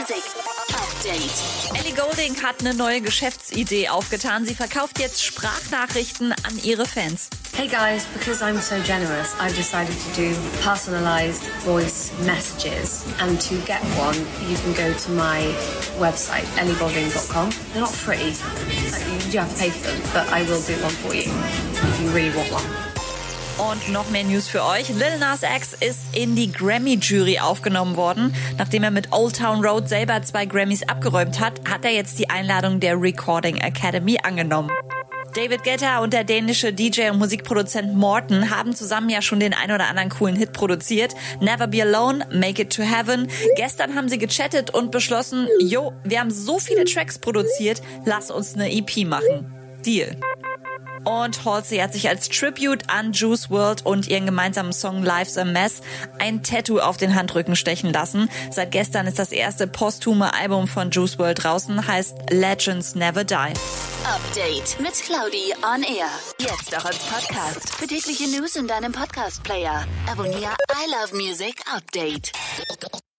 Music Update. Ellie Golding hat eine neue Geschäftsidee aufgetan. Sie verkauft jetzt Sprachnachrichten an ihre Fans. Hey guys, because I'm so generous, I've decided to do personalized voice messages. And to get one, you can go to my website, elliegolding.com. They're not free, you do have to pay for them, but I will do one for you if you really want one. Und noch mehr News für euch. Lil Nas X ist in die Grammy-Jury aufgenommen worden. Nachdem er mit Old Town Road selber zwei Grammys abgeräumt hat, hat er jetzt die Einladung der Recording Academy angenommen. David Guetta und der dänische DJ und Musikproduzent Morton haben zusammen ja schon den ein oder anderen coolen Hit produziert. Never Be Alone, Make It to Heaven. Gestern haben sie gechattet und beschlossen, jo, wir haben so viele Tracks produziert, lass uns eine EP machen. Deal. Und Halsey hat sich als Tribute an Juice World und ihren gemeinsamen Song Life's a Mess ein Tattoo auf den Handrücken stechen lassen. Seit gestern ist das erste posthume Album von Juice World draußen, heißt Legends Never Die. Update mit Claudi on Air. Jetzt auch als Podcast. Für tägliche News in deinem Podcast-Player. Abonniere I Love Music Update.